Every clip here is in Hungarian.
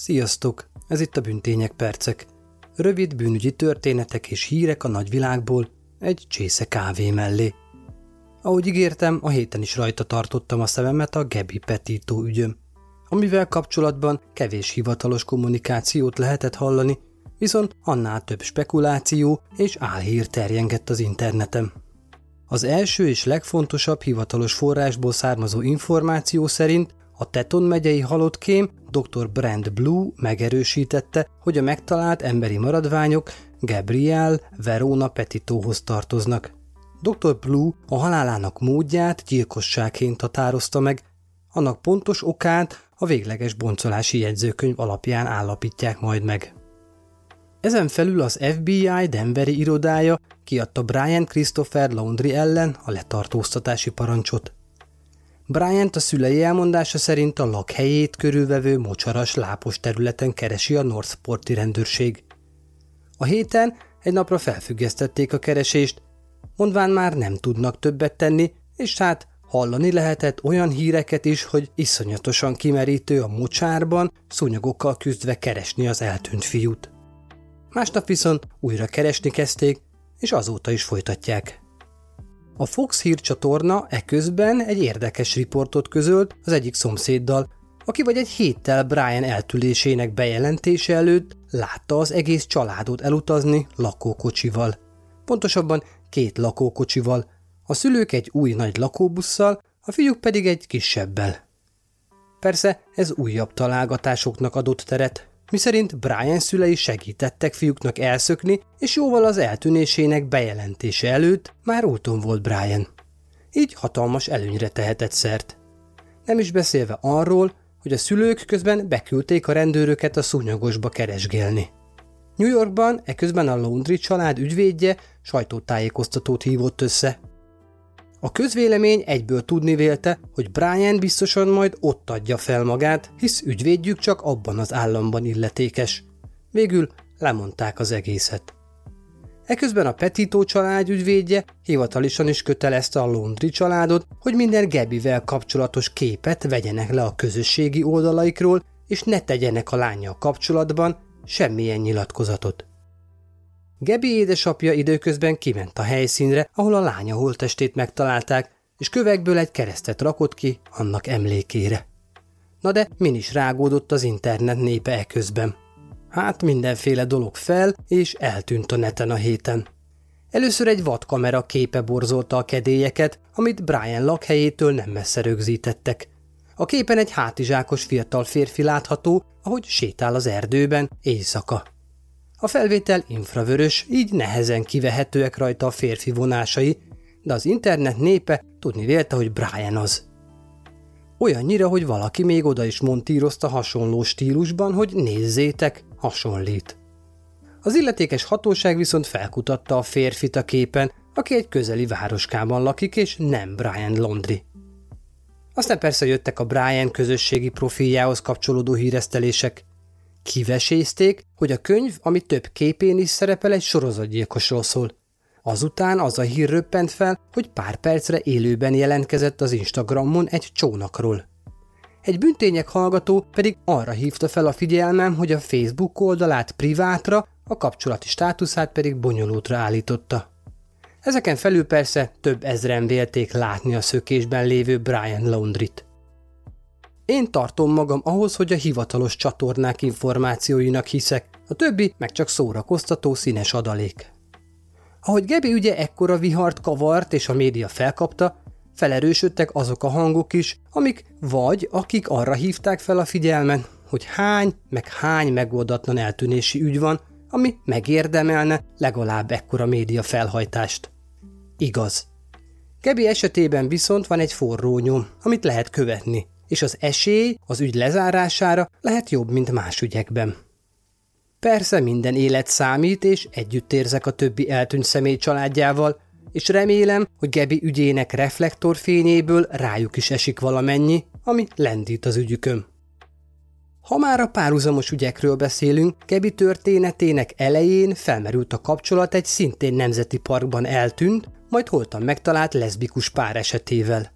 Sziasztok! Ez itt a Büntények Percek. Rövid bűnügyi történetek és hírek a nagyvilágból egy csésze kávé mellé. Ahogy ígértem, a héten is rajta tartottam a szememet a Gebi Petito ügyöm, amivel kapcsolatban kevés hivatalos kommunikációt lehetett hallani, viszont annál több spekuláció és álhír terjengett az interneten. Az első és legfontosabb hivatalos forrásból származó információ szerint a Teton megyei halottkém dr. Brand Blue megerősítette, hogy a megtalált emberi maradványok Gabriel Verona Petitóhoz tartoznak. Dr. Blue a halálának módját gyilkosságként határozta meg, annak pontos okát a végleges boncolási jegyzőkönyv alapján állapítják majd meg. Ezen felül az FBI Denveri irodája kiadta Brian Christopher Laundry ellen a letartóztatási parancsot. Bryant a szülei elmondása szerint a lakhelyét körülvevő mocsaras lápos területen keresi a Northporti rendőrség. A héten egy napra felfüggesztették a keresést, mondván már nem tudnak többet tenni, és hát hallani lehetett olyan híreket is, hogy iszonyatosan kimerítő a mocsárban szúnyogokkal küzdve keresni az eltűnt fiút. Másnap viszont újra keresni kezdték, és azóta is folytatják. A Fox hírcsatorna eközben egy érdekes riportot közölt az egyik szomszéddal, aki vagy egy héttel Brian eltülésének bejelentése előtt látta az egész családot elutazni lakókocsival. Pontosabban két lakókocsival, a szülők egy új nagy lakóbusszal, a fiúk pedig egy kisebbel. Persze ez újabb találgatásoknak adott teret, miszerint Brian szülei segítettek fiúknak elszökni, és jóval az eltűnésének bejelentése előtt már úton volt Brian. Így hatalmas előnyre tehetett szert. Nem is beszélve arról, hogy a szülők közben beküldték a rendőröket a szúnyogosba keresgélni. New Yorkban eközben a Laundry család ügyvédje sajtótájékoztatót hívott össze, a közvélemény egyből tudni vélte, hogy Brian biztosan majd ott adja fel magát, hisz ügyvédjük csak abban az államban illetékes. Végül lemondták az egészet. Eközben a Petito család ügyvédje hivatalosan is kötelezte a Londri családot, hogy minden Gebivel kapcsolatos képet vegyenek le a közösségi oldalaikról, és ne tegyenek a lánya kapcsolatban semmilyen nyilatkozatot. Gebi édesapja időközben kiment a helyszínre, ahol a lánya holtestét megtalálták, és kövekből egy keresztet rakott ki annak emlékére. Na de min is rágódott az internet népe eközben. Hát mindenféle dolog fel, és eltűnt a neten a héten. Először egy vadkamera képe borzolta a kedélyeket, amit Brian lakhelyétől nem messze rögzítettek. A képen egy hátizsákos fiatal férfi látható, ahogy sétál az erdőben éjszaka. A felvétel infravörös, így nehezen kivehetőek rajta a férfi vonásai, de az internet népe tudni vélte, hogy Brian az. Olyannyira, hogy valaki még oda is montírozta hasonló stílusban, hogy nézzétek, hasonlít. Az illetékes hatóság viszont felkutatta a férfit a képen, aki egy közeli városkában lakik, és nem Brian Londri. Aztán persze jöttek a Brian közösségi profiljához kapcsolódó híresztelések. Kivesézték, hogy a könyv, ami több képén is szerepel, egy sorozatgyilkosról szól. Azután az a hír röppent fel, hogy pár percre élőben jelentkezett az Instagramon egy csónakról. Egy büntények hallgató pedig arra hívta fel a figyelmem, hogy a Facebook oldalát privátra, a kapcsolati státuszát pedig bonyolultra állította. Ezeken felül persze több ezren vélték látni a szökésben lévő Brian Laundrit. Én tartom magam ahhoz, hogy a hivatalos csatornák információinak hiszek, a többi meg csak szórakoztató színes adalék. Ahogy Gebi ügye ekkora vihart kavart és a média felkapta, felerősödtek azok a hangok is, amik vagy akik arra hívták fel a figyelmet, hogy hány, meg hány megoldatlan eltűnési ügy van, ami megérdemelne legalább ekkora média felhajtást. Igaz. Gebi esetében viszont van egy forró nyom, amit lehet követni, és az esély az ügy lezárására lehet jobb, mint más ügyekben. Persze minden élet számít, és együtt érzek a többi eltűnt személy családjával, és remélem, hogy Gebi ügyének reflektorfényéből rájuk is esik valamennyi, ami lendít az ügyükön. Ha már a párhuzamos ügyekről beszélünk, Gebi történetének elején felmerült a kapcsolat egy szintén nemzeti parkban eltűnt, majd holtan megtalált leszbikus pár esetével.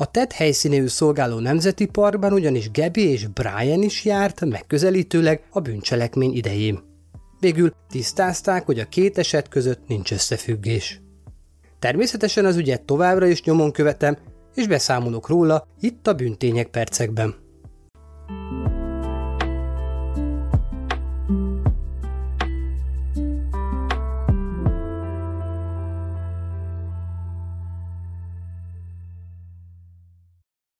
A TED helyszínéül szolgáló nemzeti parkban ugyanis Gabi és Brian is járt megközelítőleg a bűncselekmény idején. Végül tisztázták, hogy a két eset között nincs összefüggés. Természetesen az ügyet továbbra is nyomon követem, és beszámolok róla itt a bűntények percekben.